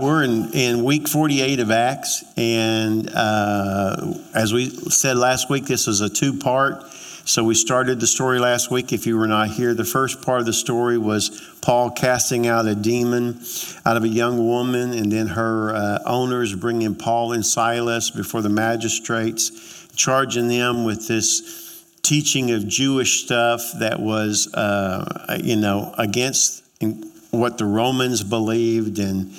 We're in, in week 48 of Acts, and uh, as we said last week, this was a two part. So we started the story last week. If you were not here, the first part of the story was Paul casting out a demon out of a young woman, and then her uh, owners bringing Paul and Silas before the magistrates, charging them with this teaching of Jewish stuff that was, uh, you know, against what the Romans believed and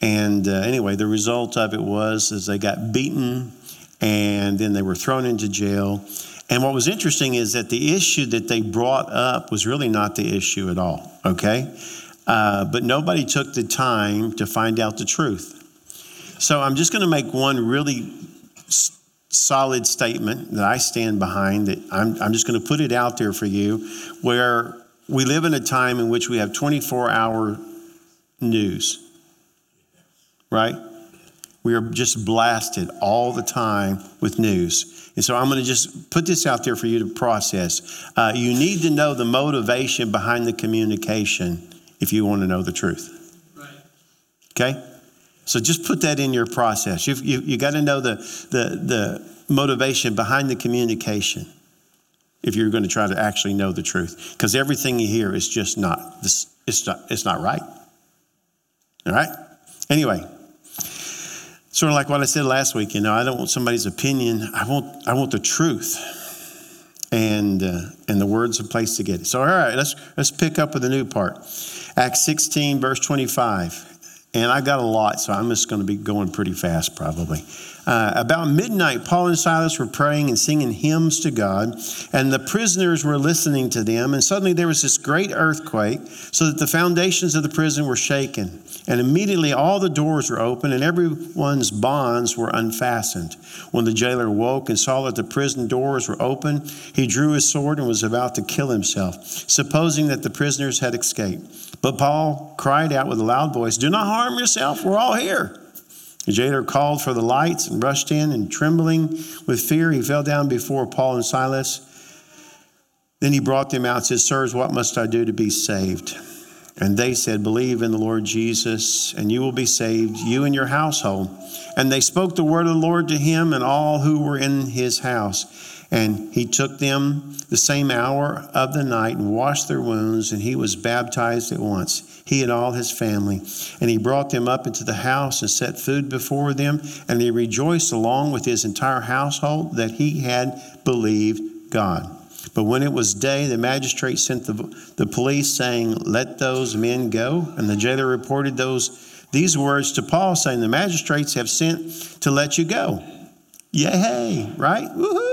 and uh, anyway, the result of it was is they got beaten and then they were thrown into jail. And what was interesting is that the issue that they brought up was really not the issue at all, okay? Uh, but nobody took the time to find out the truth. So I'm just going to make one really s- solid statement that I stand behind that I'm, I'm just going to put it out there for you where we live in a time in which we have 24 hour news right? We are just blasted all the time with news. And so I'm going to just put this out there for you to process. Uh, you need to know the motivation behind the communication if you want to know the truth. Right. Okay? So just put that in your process. You've, you you got to know the, the, the motivation behind the communication if you're going to try to actually know the truth. Because everything you hear is just not, this, it's not, it's not right. All right? Anyway, Sort of like what I said last week, you know, I don't want somebody's opinion. I want, I want the truth. And, uh, and the word's a place to get it. So, all right, let's, let's pick up with the new part. Acts 16, verse 25. And I got a lot, so I'm just going to be going pretty fast probably. Uh, about midnight, Paul and Silas were praying and singing hymns to God, and the prisoners were listening to them. And suddenly there was this great earthquake, so that the foundations of the prison were shaken. And immediately all the doors were open, and everyone's bonds were unfastened. When the jailer woke and saw that the prison doors were open, he drew his sword and was about to kill himself, supposing that the prisoners had escaped. But Paul cried out with a loud voice, Do not harm yourself, we're all here. The jailer called for the lights and rushed in, and trembling with fear, he fell down before Paul and Silas. Then he brought them out and said, Sirs, what must I do to be saved? And they said, Believe in the Lord Jesus, and you will be saved, you and your household. And they spoke the word of the Lord to him and all who were in his house. And he took them the same hour of the night and washed their wounds, and he was baptized at once he and all his family. And he brought them up into the house and set food before them, and they rejoiced along with his entire household that he had believed God. But when it was day, the magistrate sent the, the police, saying, Let those men go. And the jailer reported those these words to Paul, saying, The magistrates have sent to let you go. Yay, right? Woohoo!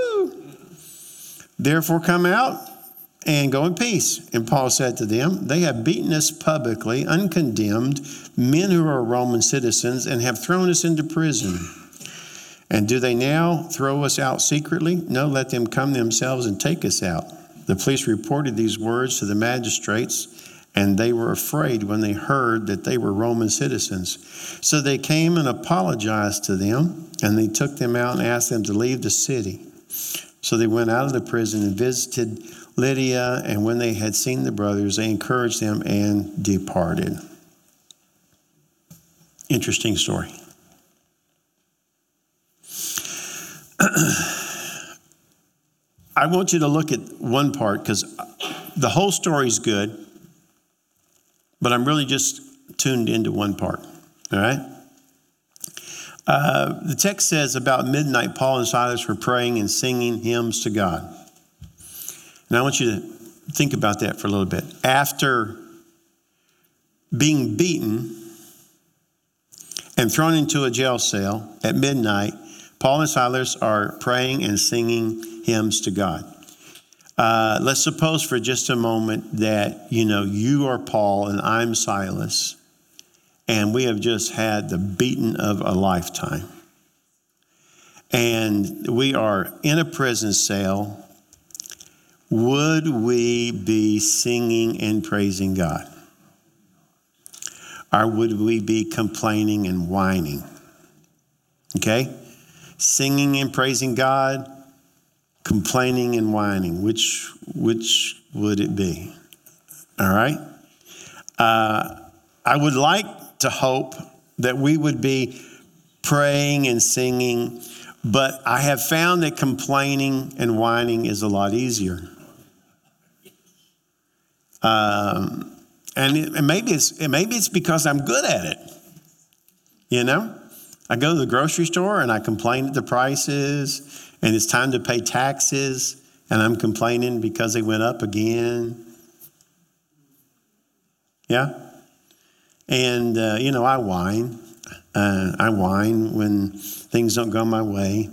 Therefore, come out and go in peace. And Paul said to them, They have beaten us publicly, uncondemned, men who are Roman citizens, and have thrown us into prison. And do they now throw us out secretly? No, let them come themselves and take us out. The police reported these words to the magistrates, and they were afraid when they heard that they were Roman citizens. So they came and apologized to them, and they took them out and asked them to leave the city. So they went out of the prison and visited Lydia, and when they had seen the brothers, they encouraged them and departed. Interesting story. I want you to look at one part because the whole story is good, but I'm really just tuned into one part. All right? Uh, the text says about midnight, Paul and Silas were praying and singing hymns to God. And I want you to think about that for a little bit. After being beaten and thrown into a jail cell at midnight, Paul and Silas are praying and singing hymns to God. Uh, let's suppose for just a moment that you know you are Paul and I'm Silas, and we have just had the beating of a lifetime, and we are in a prison cell would we be singing and praising God? Or would we be complaining and whining? Okay? Singing and praising God, complaining and whining. Which, which would it be? All right? Uh, I would like to hope that we would be praying and singing, but I have found that complaining and whining is a lot easier. Um, and, it, and maybe it's maybe it's because I'm good at it. You know, I go to the grocery store and I complain at the prices, and it's time to pay taxes, and I'm complaining because they went up again. Yeah, and uh, you know I whine. Uh, I whine when things don't go my way,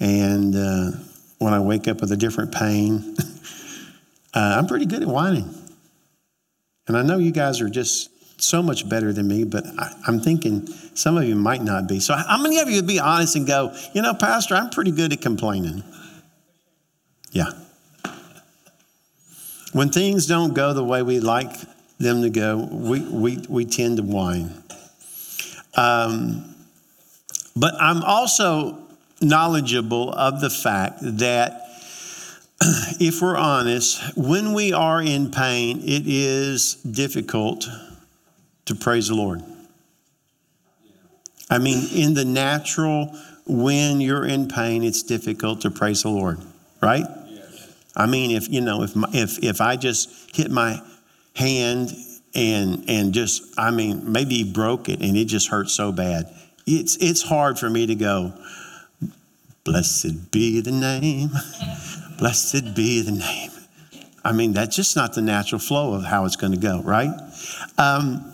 and uh, when I wake up with a different pain. Uh, I'm pretty good at whining. And I know you guys are just so much better than me, but I, am thinking some of you might not be. So, how many of you would be honest and go, you know, Pastor, I'm pretty good at complaining? Yeah. When things don't go the way we like them to go, we, we, we tend to whine. Um, but I'm also knowledgeable of the fact that if we're honest, when we are in pain, it is difficult to praise the Lord. I mean, in the natural, when you're in pain, it's difficult to praise the Lord, right? Yes. I mean, if you know, if my, if if I just hit my hand and and just, I mean, maybe he broke it and it just hurts so bad, it's it's hard for me to go. Blessed be the name. Blessed be the name. I mean, that's just not the natural flow of how it's going to go, right? Um,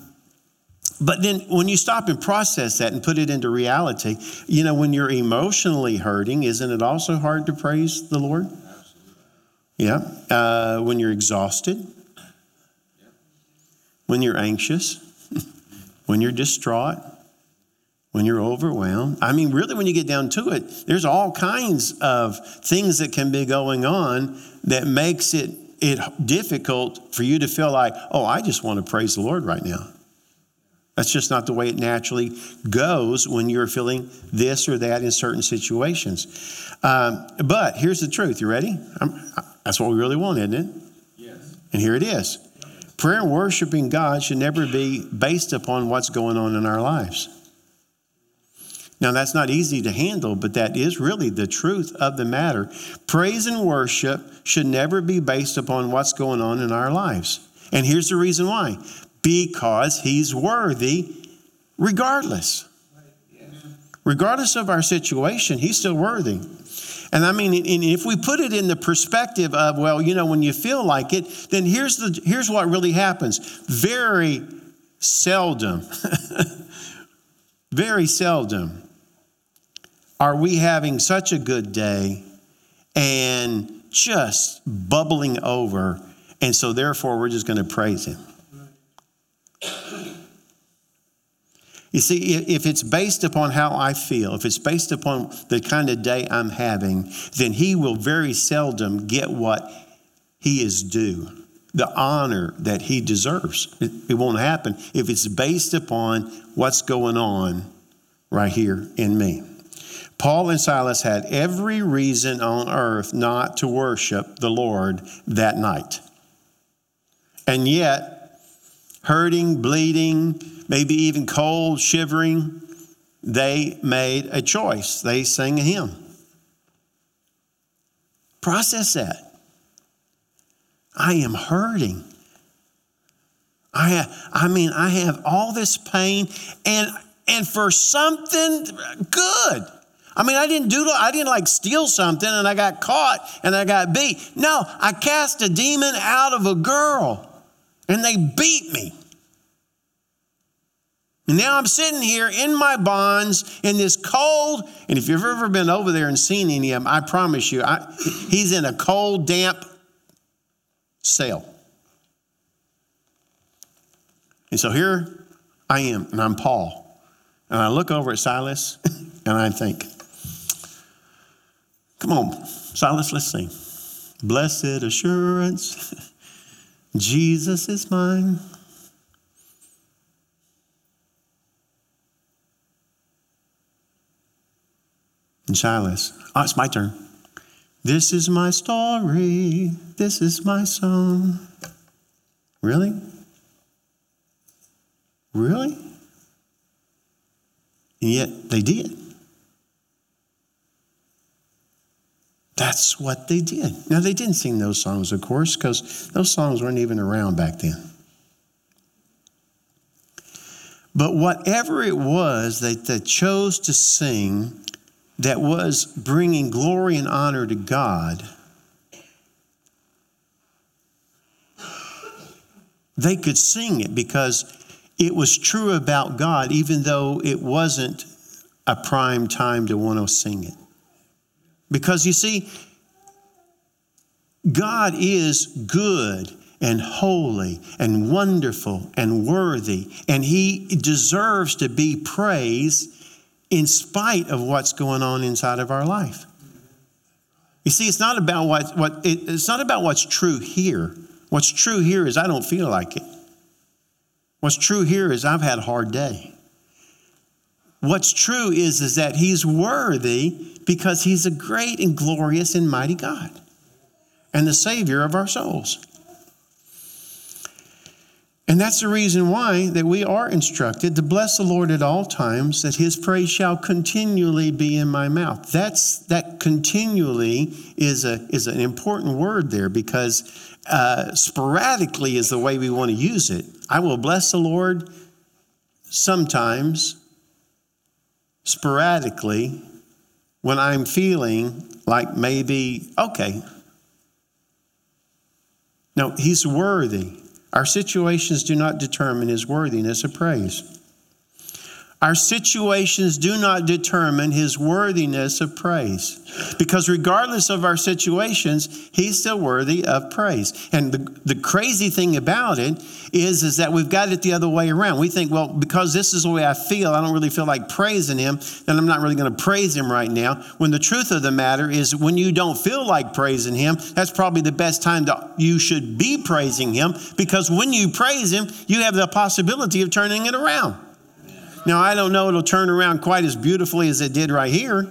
but then when you stop and process that and put it into reality, you know, when you're emotionally hurting, isn't it also hard to praise the Lord? Yeah. Uh, when you're exhausted, when you're anxious, when you're distraught, when you're overwhelmed. I mean, really, when you get down to it, there's all kinds of things that can be going on that makes it, it difficult for you to feel like, oh, I just want to praise the Lord right now. That's just not the way it naturally goes when you're feeling this or that in certain situations. Um, but here's the truth. You ready? I'm, that's what we really want, isn't it? Yes. And here it is. Prayer and worshiping God should never be based upon what's going on in our lives. Now, that's not easy to handle, but that is really the truth of the matter. Praise and worship should never be based upon what's going on in our lives. And here's the reason why because He's worthy regardless. Regardless of our situation, He's still worthy. And I mean, if we put it in the perspective of, well, you know, when you feel like it, then here's, the, here's what really happens. Very seldom, very seldom are we having such a good day and just bubbling over? And so, therefore, we're just going to praise Him. You see, if it's based upon how I feel, if it's based upon the kind of day I'm having, then He will very seldom get what He is due, the honor that He deserves. It, won't happen if it's based upon what's going on right here in me. Paul and Silas had every reason on earth not to worship the Lord that night. And yet, hurting, bleeding, maybe even cold, shivering, they made a choice. They sang a hymn. Process that. I am hurting. I, I mean, I have all this pain, and, and for something good. I mean, I didn't do, I didn't like steal something and I got caught and I got beat. No, I cast a demon out of a girl and they beat me. And now I'm sitting here in my bonds in this cold, and if you've ever been over there and seen any of them, I promise you, I, he's in a cold, damp cell. And so here I am, and I'm Paul. And I look over at Silas and I think, Come on, Silas, let's sing. Blessed assurance, Jesus is mine. And Silas, oh, it's my turn. This is my story. This is my song. Really? Really? And yet they did. That's what they did. Now, they didn't sing those songs, of course, because those songs weren't even around back then. But whatever it was that they chose to sing that was bringing glory and honor to God, they could sing it because it was true about God, even though it wasn't a prime time to want to sing it. Because you see, God is good and holy and wonderful and worthy, and He deserves to be praised in spite of what's going on inside of our life. You see, it's not about what, what it, it's not about what's true here. What's true here is I don't feel like it. What's true here is I've had a hard day. What's true is, is that he's worthy because he's a great and glorious and mighty God and the Savior of our souls. And that's the reason why that we are instructed to bless the Lord at all times, that his praise shall continually be in my mouth. That's that continually is a is an important word there because uh, sporadically is the way we want to use it. I will bless the Lord sometimes, sporadically, when I'm feeling like maybe, okay. No, he's worthy. Our situations do not determine his worthiness of praise. Our situations do not determine his worthiness of praise. Because regardless of our situations, he's still worthy of praise. And the, the crazy thing about it is, is that we've got it the other way around. We think, well, because this is the way I feel, I don't really feel like praising him, then I'm not really going to praise him right now. When the truth of the matter is, when you don't feel like praising him, that's probably the best time to, you should be praising him because when you praise him, you have the possibility of turning it around. Now, I don't know it'll turn around quite as beautifully as it did right here.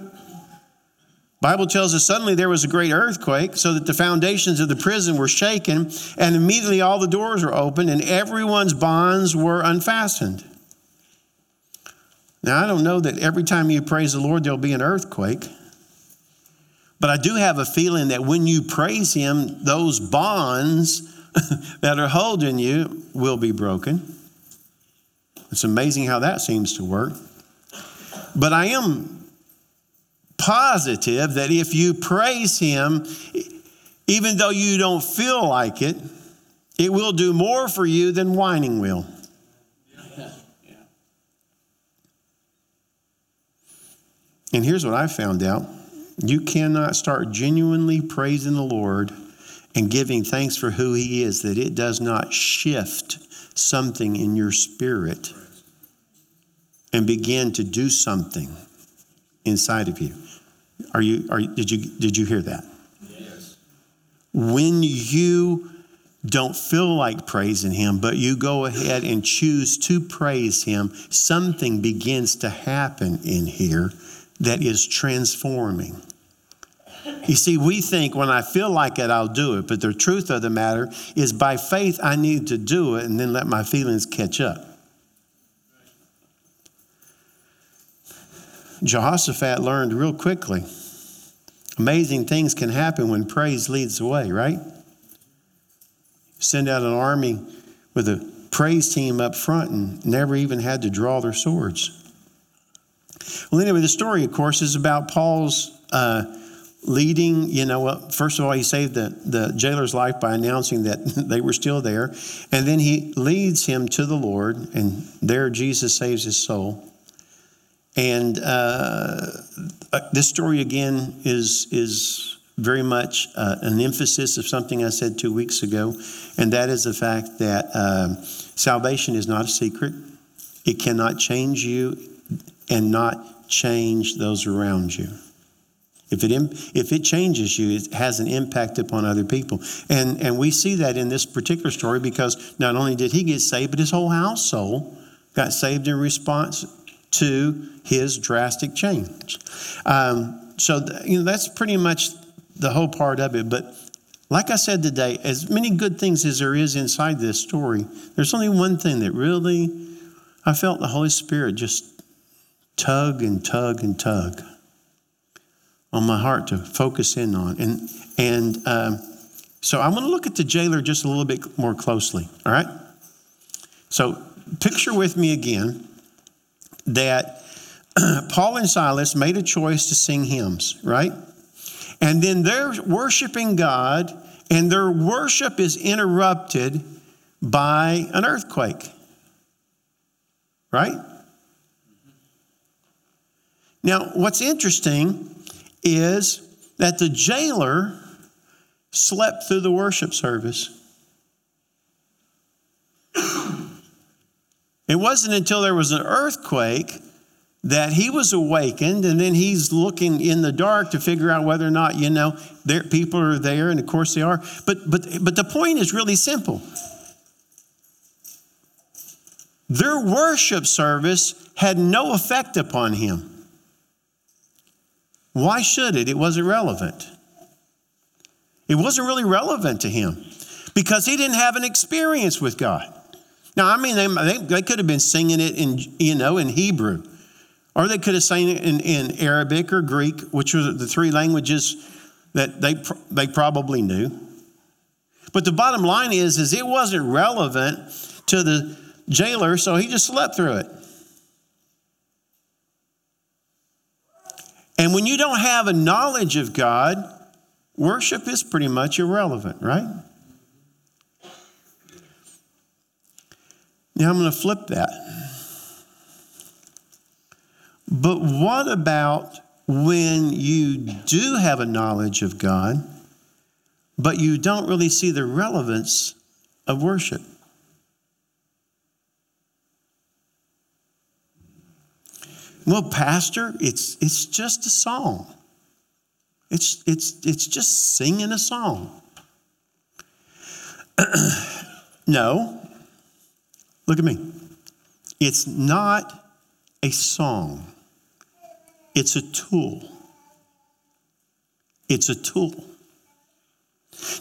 Bible tells us suddenly there was a great earthquake so that the foundations of the prison were shaken and immediately all the doors were opened and everyone's bonds were unfastened. Now, I don't know that every time you praise the Lord there'll be an earthquake. But I do have a feeling that when you praise him, those bonds that are holding you will be broken. It's amazing how that seems to work. But I am positive that if you praise Him, even though you don't feel like it, it will do more for you than whining will. And here's what I found out you cannot start genuinely praising the Lord and giving thanks for who He is, that it does not shift something in your spirit and begin to do something inside of you. Are you, are, did, you, did you hear that? Yes. When you don't feel like praising Him, but you go ahead and choose to praise Him, something begins to happen in here that is transforming. You see, we think when I feel like it, I'll do it. But the truth of the matter is, by faith, I need to do it and then let my feelings catch up. Jehoshaphat learned real quickly. Amazing things can happen when praise leads the way, right? Send out an army with a praise team up front and never even had to draw their swords. Well, anyway, the story, of course, is about Paul's uh, leading. You know, well, first of all, he saved the, the jailer's life by announcing that they were still there. And then he leads him to the Lord, and there Jesus saves his soul. And uh, uh, this story again is is very much uh, an emphasis of something I said two weeks ago, and that is the fact that um, salvation is not a secret. It cannot change you and not change those around you. If it, if it changes you, it has an impact upon other people. And, and we see that in this particular story because not only did he get saved, but his whole household got saved in response to his drastic change. Um, so, th- you know, that's pretty much the whole part of it. But like I said today, as many good things as there is inside this story, there's only one thing that really I felt the Holy Spirit just tug and tug and tug on my heart to focus in on. And, and um, so I'm going to look at the jailer just a little bit more closely, all right? So picture with me again that Paul and Silas made a choice to sing hymns, right? And then they're worshiping God, and their worship is interrupted by an earthquake, right? Now, what's interesting is that the jailer slept through the worship service. It wasn't until there was an earthquake that he was awakened, and then he's looking in the dark to figure out whether or not you know there, people are there, and of course they are. But but but the point is really simple. Their worship service had no effect upon him. Why should it? It wasn't relevant. It wasn't really relevant to him because he didn't have an experience with God. Now, I mean, they, they, they could have been singing it in, you know, in Hebrew, or they could have sang it in, in Arabic or Greek, which were the three languages that they, they probably knew. But the bottom line is, is it wasn't relevant to the jailer, so he just slept through it. And when you don't have a knowledge of God, worship is pretty much irrelevant, right? I'm going to flip that. But what about when you do have a knowledge of God, but you don't really see the relevance of worship? Well, Pastor, it's, it's just a song. It's, it's, it's just singing a song. no, look at me. It's not a song, it's a tool. It's a tool.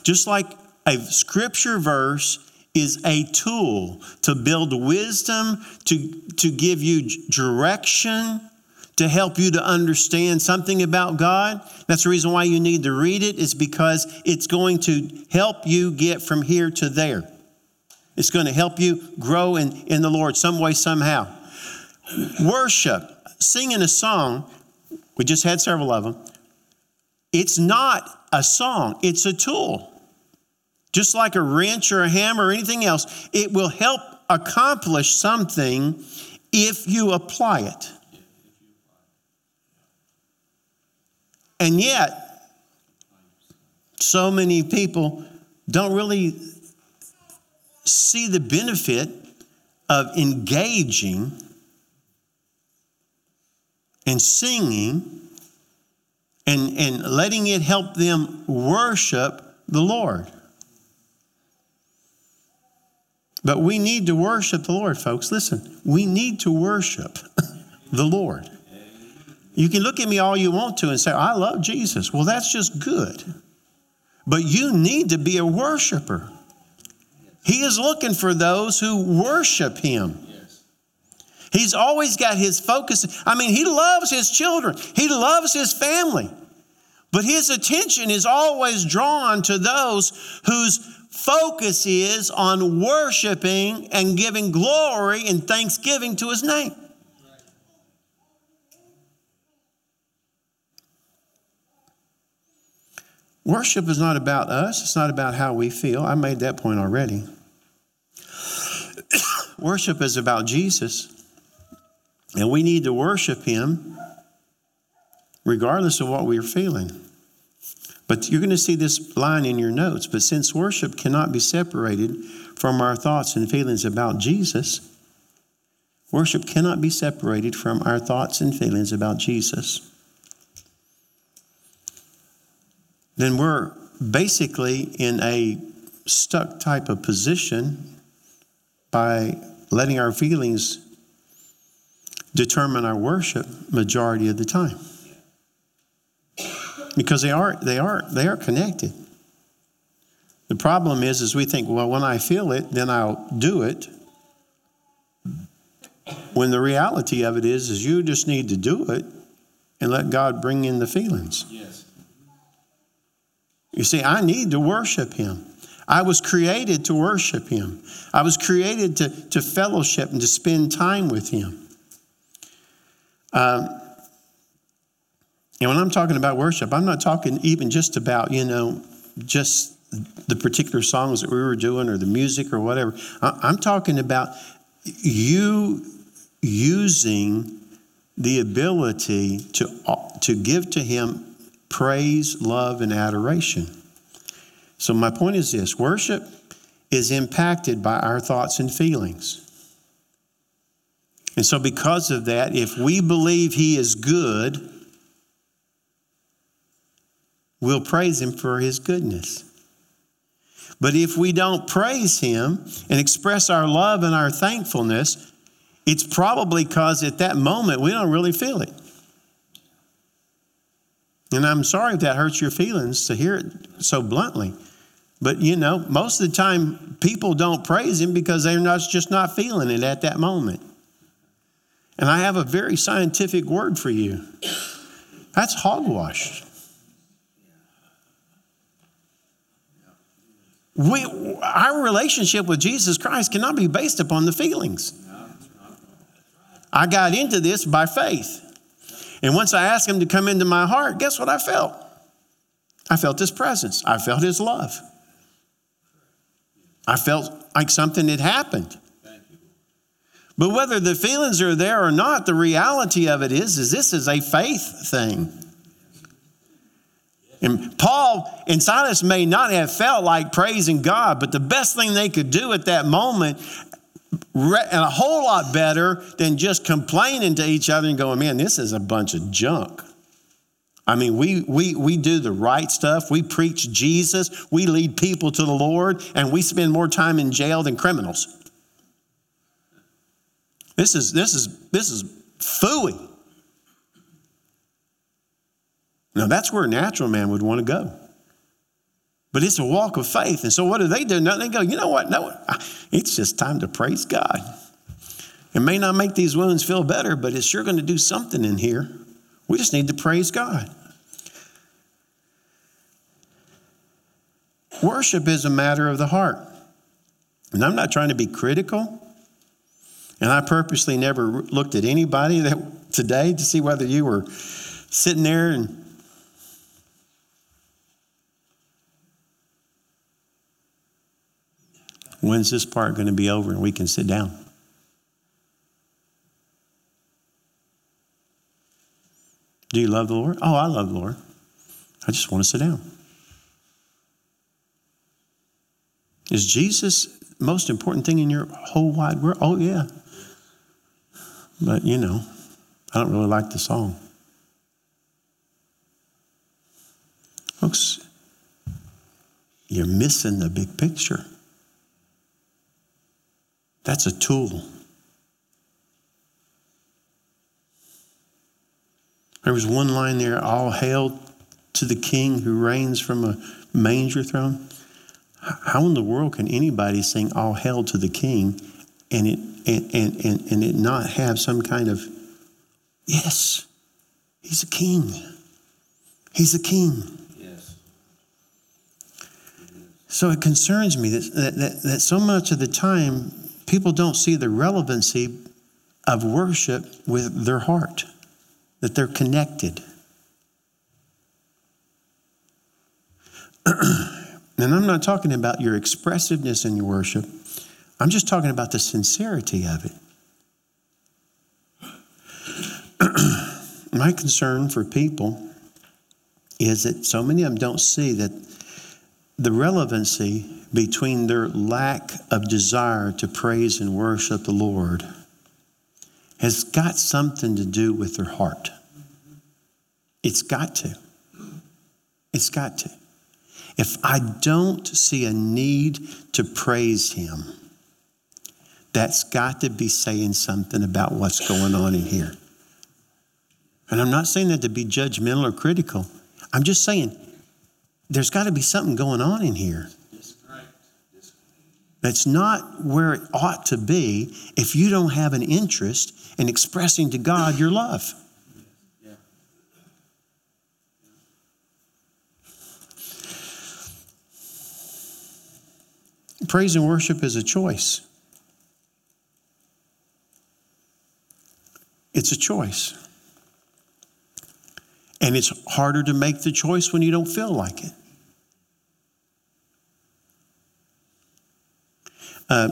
Just like a scripture verse is a tool to build wisdom, to, to give you direction, to help you to understand something about God. That's the reason why you need to read it, is because it's going to help you get from here to there. It's going to help you grow in, in the Lord some way, somehow. Worship, singing a song, we just had several of them. It's not a song, it's a tool. Just like a wrench or a hammer or anything else, it will help accomplish something if you apply it. And yet, so many people don't really see the benefit of engaging and singing and, and letting it help them worship the Lord. But we need to worship the Lord, folks. Listen, we need to worship the Lord. You can look at me all you want to and say, I love Jesus. Well, that's just good. But you need to be a worshiper. He is looking for those who worship Him. He's always got his focus. I mean, he loves his children, he loves his family. But his attention is always drawn to those whose focus is on worshiping and giving glory and thanksgiving to his name. Worship is not about us, it's not about how we feel. I made that point already. worship is about Jesus, and we need to worship him regardless of what we're feeling. But you're going to see this line in your notes. But since worship cannot be separated from our thoughts and feelings about Jesus, worship cannot be separated from our thoughts and feelings about Jesus. Then we're basically in a stuck type of position by letting our feelings determine our worship majority of the time because they are they are they are connected. The problem is is we think, well, when I feel it, then I'll do it. When the reality of it is, is you just need to do it and let God bring in the feelings. Yes. You see, I need to worship Him. I was created to worship Him. I was created to, to fellowship and to spend time with Him. Um, and when I'm talking about worship, I'm not talking even just about, you know, just the particular songs that we were doing or the music or whatever. I'm talking about you using the ability to, to give to Him praise, love, and adoration. So, my point is this worship is impacted by our thoughts and feelings. And so, because of that, if we believe He is good, we'll praise Him for His goodness. But if we don't praise Him and express our love and our thankfulness, it's probably because at that moment we don't really feel it. And I'm sorry if that hurts your feelings to hear it so bluntly. But you know, most of the time people don't praise him because they're not, just not feeling it at that moment. And I have a very scientific word for you. That's hogwash. We, our relationship with Jesus Christ cannot be based upon the feelings. I got into this by faith. And once I asked him to come into my heart, guess what I felt? I felt his presence. I felt his love. I felt like something had happened. But whether the feelings are there or not, the reality of it is, is this is a faith thing. And Paul and Silas may not have felt like praising God, but the best thing they could do at that moment, and a whole lot better than just complaining to each other and going, man, this is a bunch of junk. I mean, we, we, we do the right stuff. We preach Jesus. We lead people to the Lord, and we spend more time in jail than criminals. This is, this is, this is fooey. Now, that's where a natural man would want to go. But it's a walk of faith. And so, what do they do? No, they go, you know what? No, it's just time to praise God. It may not make these wounds feel better, but it's sure going to do something in here. We just need to praise God. Worship is a matter of the heart. And I'm not trying to be critical. And I purposely never looked at anybody that today to see whether you were sitting there and When's this part going to be over and we can sit down? Do you love the Lord? Oh, I love the Lord. I just want to sit down. Is Jesus the most important thing in your whole wide world? Oh, yeah. But, you know, I don't really like the song. Folks, you're missing the big picture. That's a tool. There was one line there all hail to the king who reigns from a manger throne. How in the world can anybody sing all hail to the king and it and, and, and, and it not have some kind of yes, he's a king. He's a king. Yes. So it concerns me that, that, that, that so much of the time people don't see the relevancy of worship with their heart, that they're connected. and I'm not talking about your expressiveness in your worship, I'm just talking about the sincerity of it. My concern for people is that so many of them don't see that the relevancy between their lack of desire to praise and worship the Lord has got something to do with their heart. It's got to. It's got to. If I don't see a need to praise Him, that's got to be saying something about what's going on in here. And I'm not saying that to be judgmental or critical. I'm just saying there's got to be something going on in here. That's not where it ought to be if you don't have an interest in expressing to God your love. Praise and worship is a choice. It's a choice. And it's harder to make the choice when you don't feel like it. Uh,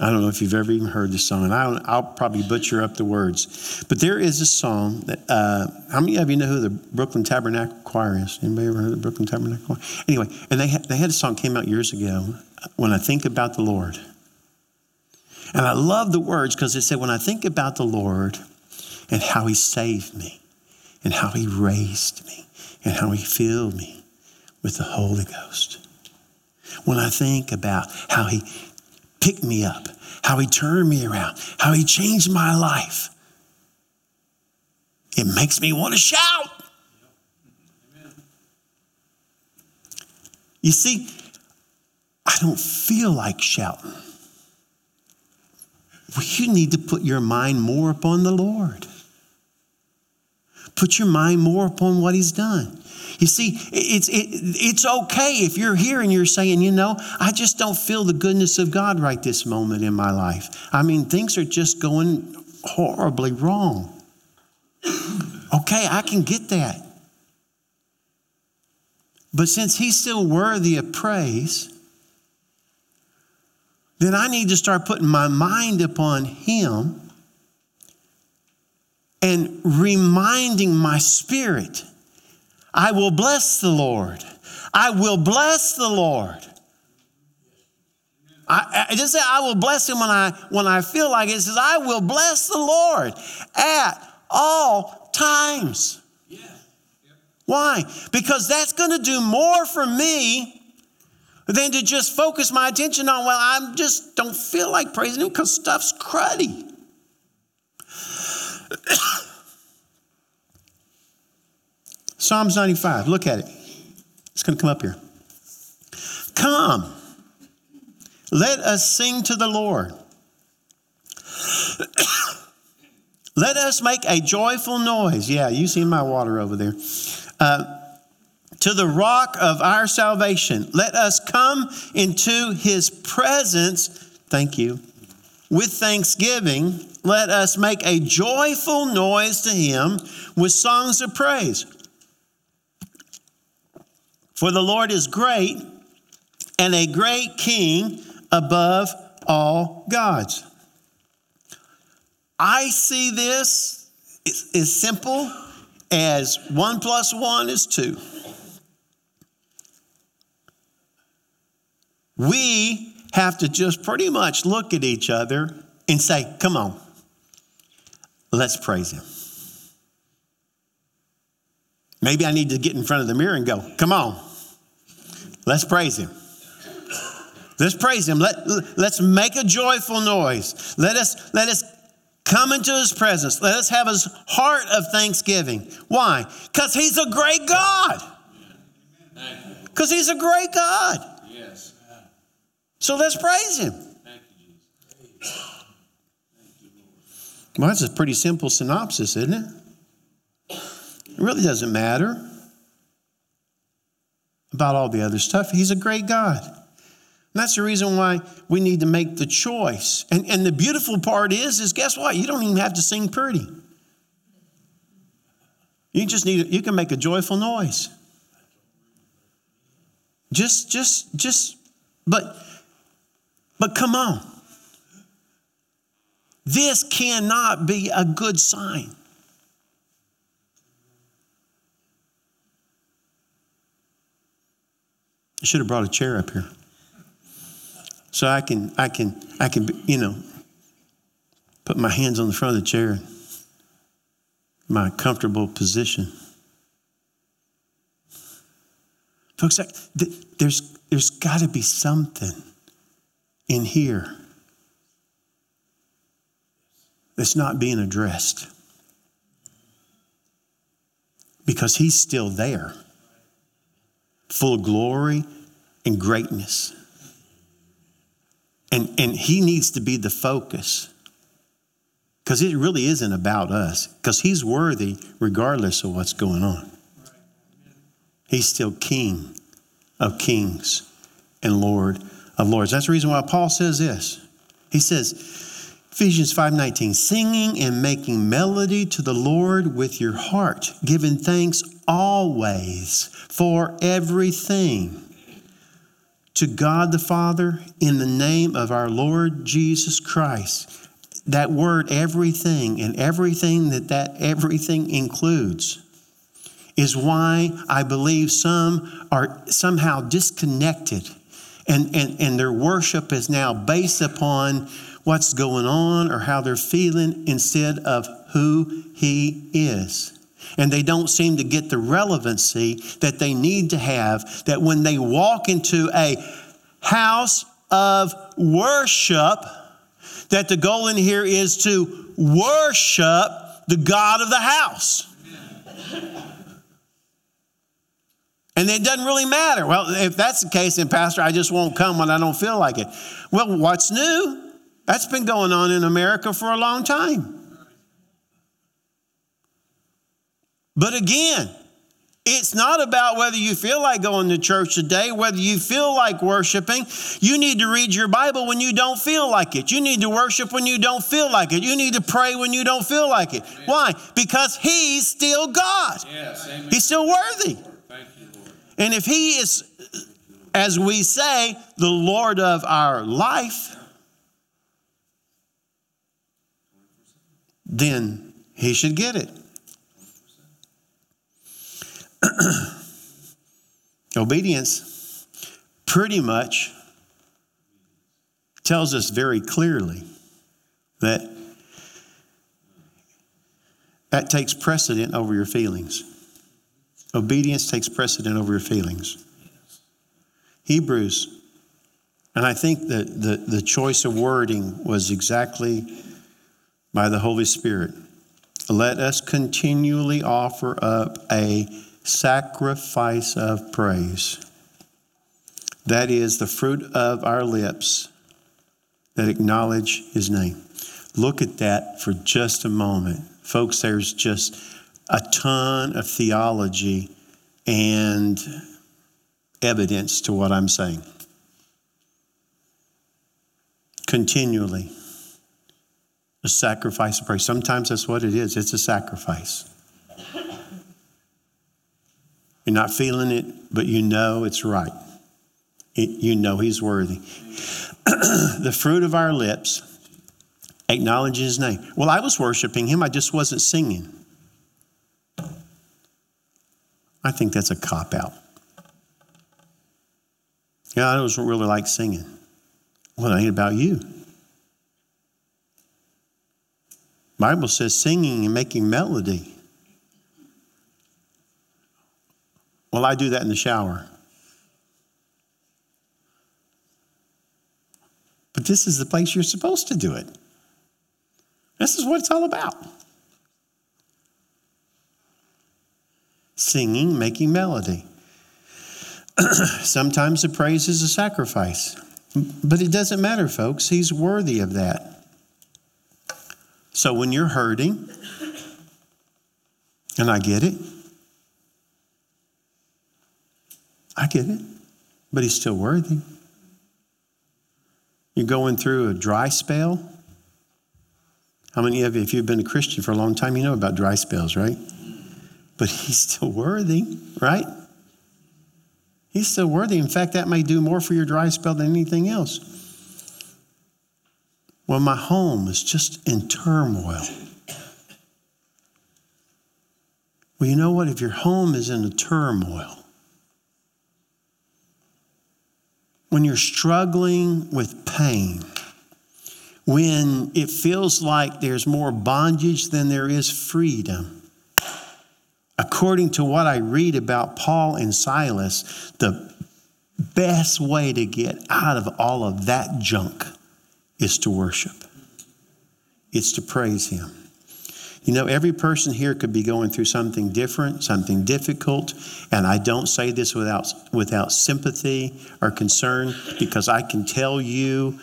I don't know if you've ever even heard this song, and I'll, I'll probably butcher up the words. But there is a song that, uh, how many of you know who the Brooklyn Tabernacle Choir is? Anybody ever heard the Brooklyn Tabernacle Choir? Anyway, and they had, they had a song came out years ago, When I Think About the Lord. And I love the words because it said, When I think about the Lord and how he saved me, and how he raised me, and how he filled me with the Holy Ghost when I think about how he picked me up, how he turned me around, how he changed my life. It makes me want to shout. You see, I don't feel like shouting. Well, you need to put your mind more upon the Lord. Put your mind more upon what He's done. You see, it's, it, it's okay if you're here and you're saying, you know, I just don't feel the goodness of God right this moment in my life. I mean, things are just going horribly wrong. Okay, I can get that. But since He's still worthy of praise, then I need to start putting my mind upon Him and reminding my spirit I will bless the Lord. I will bless the Lord. I, I just say I will bless him when I when I feel like it. It says I will bless the Lord at all times. Yeah. Why? Because that's going to do more for me than to just focus my attention on. Well, I just don't feel like praising him because stuff's cruddy. Psalms 95, look at it. It's going to come up here. Come, let us sing to the Lord. let us make a joyful noise. Yeah, you see my water over there. Uh, to the rock of our salvation. Let us come into his presence. Thank you. With thanksgiving, let us make a joyful noise to him with songs of praise. For the Lord is great and a great king above all gods. I see this as simple as one plus one is two. We have to just pretty much look at each other and say, Come on, let's praise Him. Maybe I need to get in front of the mirror and go, Come on, Let's praise him. Let's praise him. Let, let's make a joyful noise. Let us, let us come into his presence. Let us have his heart of thanksgiving. Why? Because he's a great God. Because he's a great God. Yes. So let's praise him. Well, that's a pretty simple synopsis, isn't it? It really doesn't matter about all the other stuff. He's a great God. And that's the reason why we need to make the choice. And, and the beautiful part is, is guess what? You don't even have to sing pretty. You just need, you can make a joyful noise. Just, just, just, but, but come on. This cannot be a good sign. I should have brought a chair up here. So I can, I can, I can, you know, put my hands on the front of the chair, my comfortable position. Folks, there's, there's got to be something in here that's not being addressed because he's still there, full of glory and greatness. And, and he needs to be the focus. Because it really isn't about us, because he's worthy regardless of what's going on. He's still King of kings and Lord of lords. That's the reason why Paul says this. He says, Ephesians 5:19, singing and making melody to the Lord with your heart, giving thanks always for everything to God the Father in the name of our Lord Jesus Christ. That word everything and everything that that everything includes is why I believe some are somehow disconnected and, and, and their worship is now based upon what's going on or how they're feeling instead of who he is. And they don't seem to get the relevancy that they need to have, that when they walk into a house of worship, that the goal in here is to worship the God of the house. And it doesn't really matter. Well, if that's the case, then, Pastor, I just won't come when I don't feel like it. Well, what's new? That's been going on in America for a long time. But again, it's not about whether you feel like going to church today, whether you feel like worshiping. You need to read your Bible when you don't feel like it. You need to worship when you don't feel like it. You need to pray when you don't feel like it. Amen. Why? Because He's still God. Yes, He's still worthy. And if He is, as we say, the Lord of our life, then He should get it. Obedience pretty much tells us very clearly that that takes precedent over your feelings. Obedience takes precedent over your feelings. Hebrews, and I think that the, the choice of wording was exactly by the Holy Spirit. Let us continually offer up a sacrifice of praise. That is the fruit of our lips that acknowledge his name. Look at that for just a moment. Folks, there's just a ton of theology and evidence to what I'm saying. Continually, a sacrifice of praise. Sometimes that's what it is it's a sacrifice. You're not feeling it, but you know it's right. It, you know He's worthy. the fruit of our lips acknowledge His name. Well, I was worshiping Him, I just wasn't singing. I think that's a cop out. Yeah, I don't really like singing. Well, it ain't about you. Bible says singing and making melody. Well, I do that in the shower. But this is the place you're supposed to do it. This is what it's all about. singing, making melody. Sometimes the praise is a sacrifice, but it doesn't matter, folks. He's worthy of that. So when you're hurting, and I get it, I get it, but he's still worthy. You're going through a dry spell. How many of you, if you've been a Christian for a long time, you know about dry spells, right? but he's still worthy, right? He's still worthy. In fact, that may do more for your dry spell than anything else. Well, my home is just in turmoil. Well, you know what? If your home is in a turmoil, when you're struggling with pain, when it feels like there's more bondage than there is freedom, according to what I read about Paul and Silas, the best way to get out of all of that junk is to worship, it's to praise Him. You know, every person here could be going through something different, something difficult, and I don't say this without, without sympathy or concern because I can tell you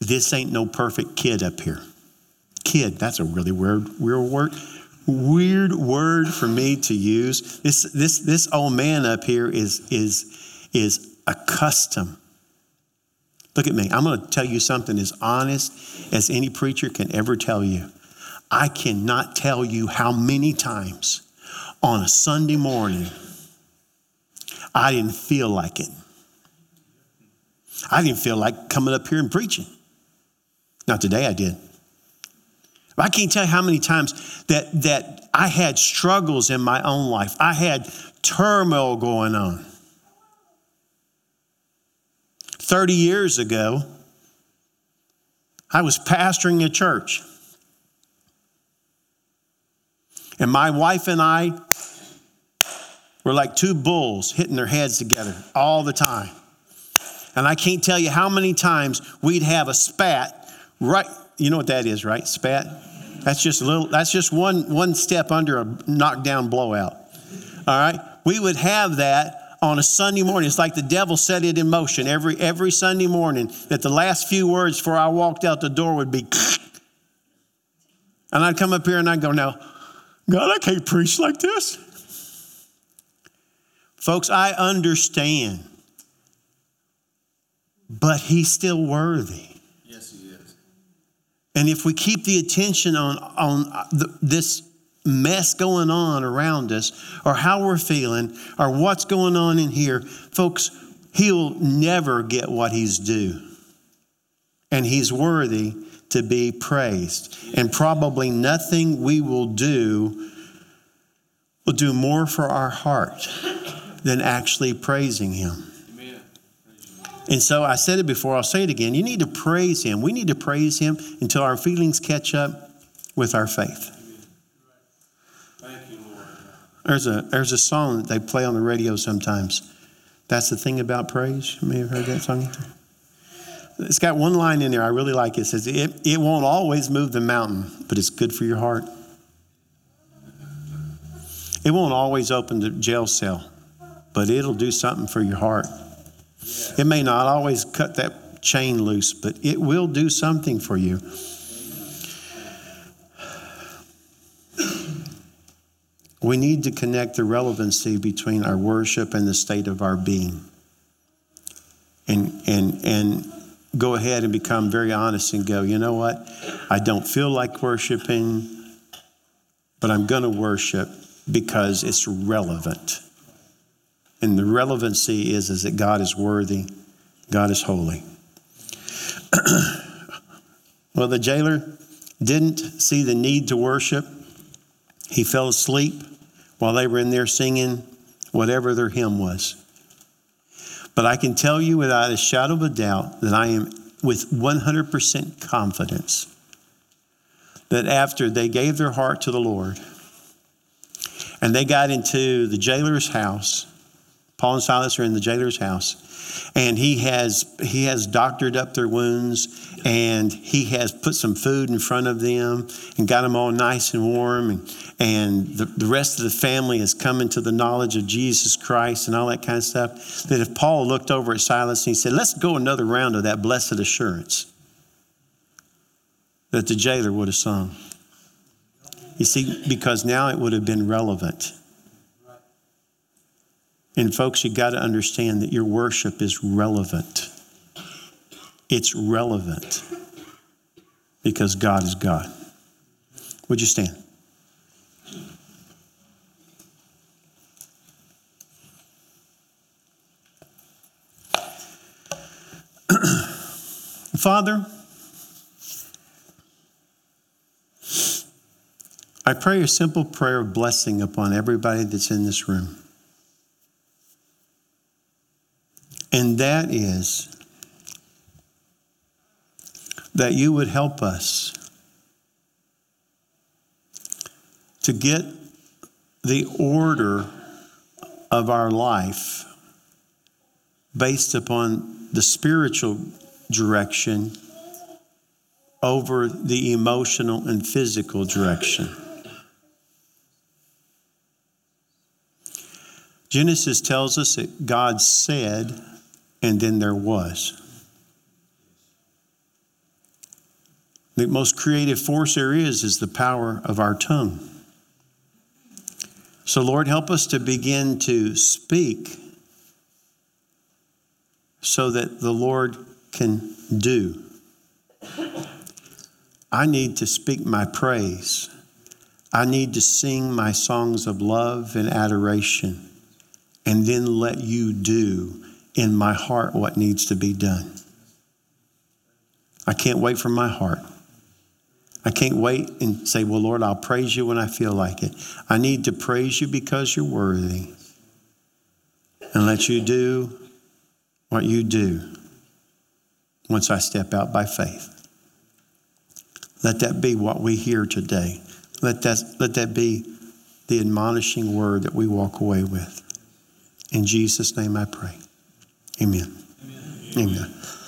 this ain't no perfect kid up here. Kid, that's a really weird, weird word. Weird word for me to use. This, this, this old man up here is, is, is accustomed. Look at me. I'm going to tell you something as honest as any preacher can ever tell you. I cannot tell you how many times on a Sunday morning I didn't feel like it. I didn't feel like coming up here and preaching. Not today, I did. I can't tell you how many times that, that I had struggles in my own life. I had turmoil going on. 30 years ago, I was pastoring a church. And my wife and I were like two bulls hitting their heads together all the time. And I can't tell you how many times we'd have a spat right you know what that is, right? Spat. That's just a little that's just one one step under a knockdown blowout. All right? We would have that on a Sunday morning. It's like the devil set it in motion every every Sunday morning that the last few words before I walked out the door would be and I'd come up here and I'd go, now, God, I can't preach like this. Folks, I understand but he's still worthy. Yes, he is. And if we keep the attention on, on uh, the, this mess going on around us, or how we're feeling, or what's going on in here, folks, he'll never get what he's due. And he's worthy to be praised. And probably nothing we will do will do more for our heart than actually praising him. And so I said it before, I'll say it again. You need to praise Him. We need to praise Him until our feelings catch up with our faith. Thank you, Lord. There's a, there's a song that they play on the radio sometimes. That's the thing about praise. You may have heard that song. It's got one line in there I really like. It says, it, it won't always move the mountain, but it's good for your heart. It won't always open the jail cell, but it'll do something for your heart. It may not always cut that chain loose, but it will do something for you. We need to connect the relevancy between our worship and the state of our being. And, and, and go ahead and become very honest and go, you know what? I don't feel like worshiping, but I'm going to worship because it's relevant. And the relevancy is, is that God is worthy, God is holy. well, the jailer didn't see the need to worship. He fell asleep while they were in there singing whatever their hymn was. But I can tell you without a shadow of a doubt that I am with 100% confidence that after they gave their heart to the Lord and they got into the jailer's house, Paul and Silas are in the jailer's house, and he has he has doctored up their wounds, and he has put some food in front of them and got them all nice and warm, and and the, the rest of the family has come into the knowledge of Jesus Christ and all that kind of stuff. That if Paul looked over at Silas and he said, "Let's go another round of that blessed assurance," that the jailer would have sung. You see, because now it would have been relevant. And folks, you got to understand that your worship is relevant. It's relevant because God is God. Would you stand? Father, I pray a simple prayer of blessing upon everybody that's in this room. And that is that you would help us to get the order of our life based upon the spiritual direction over the emotional and physical direction. Genesis tells us that God said, and then there was. The most creative force there is is the power of our tongue. So, Lord, help us to begin to speak so that the Lord can do. I need to speak my praise. I need to sing my songs of love and adoration, and then let you do in my heart what needs to be done. I can't wait for my heart. I can't wait and say, Well, Lord, I'll praise you when I feel like it. I need to praise you because you're worthy and let you do what you do once I step out by faith. Let that be what we hear today. Let that, let that be the admonishing word that we walk away with. In Jesus' name I pray. Amen. Amen.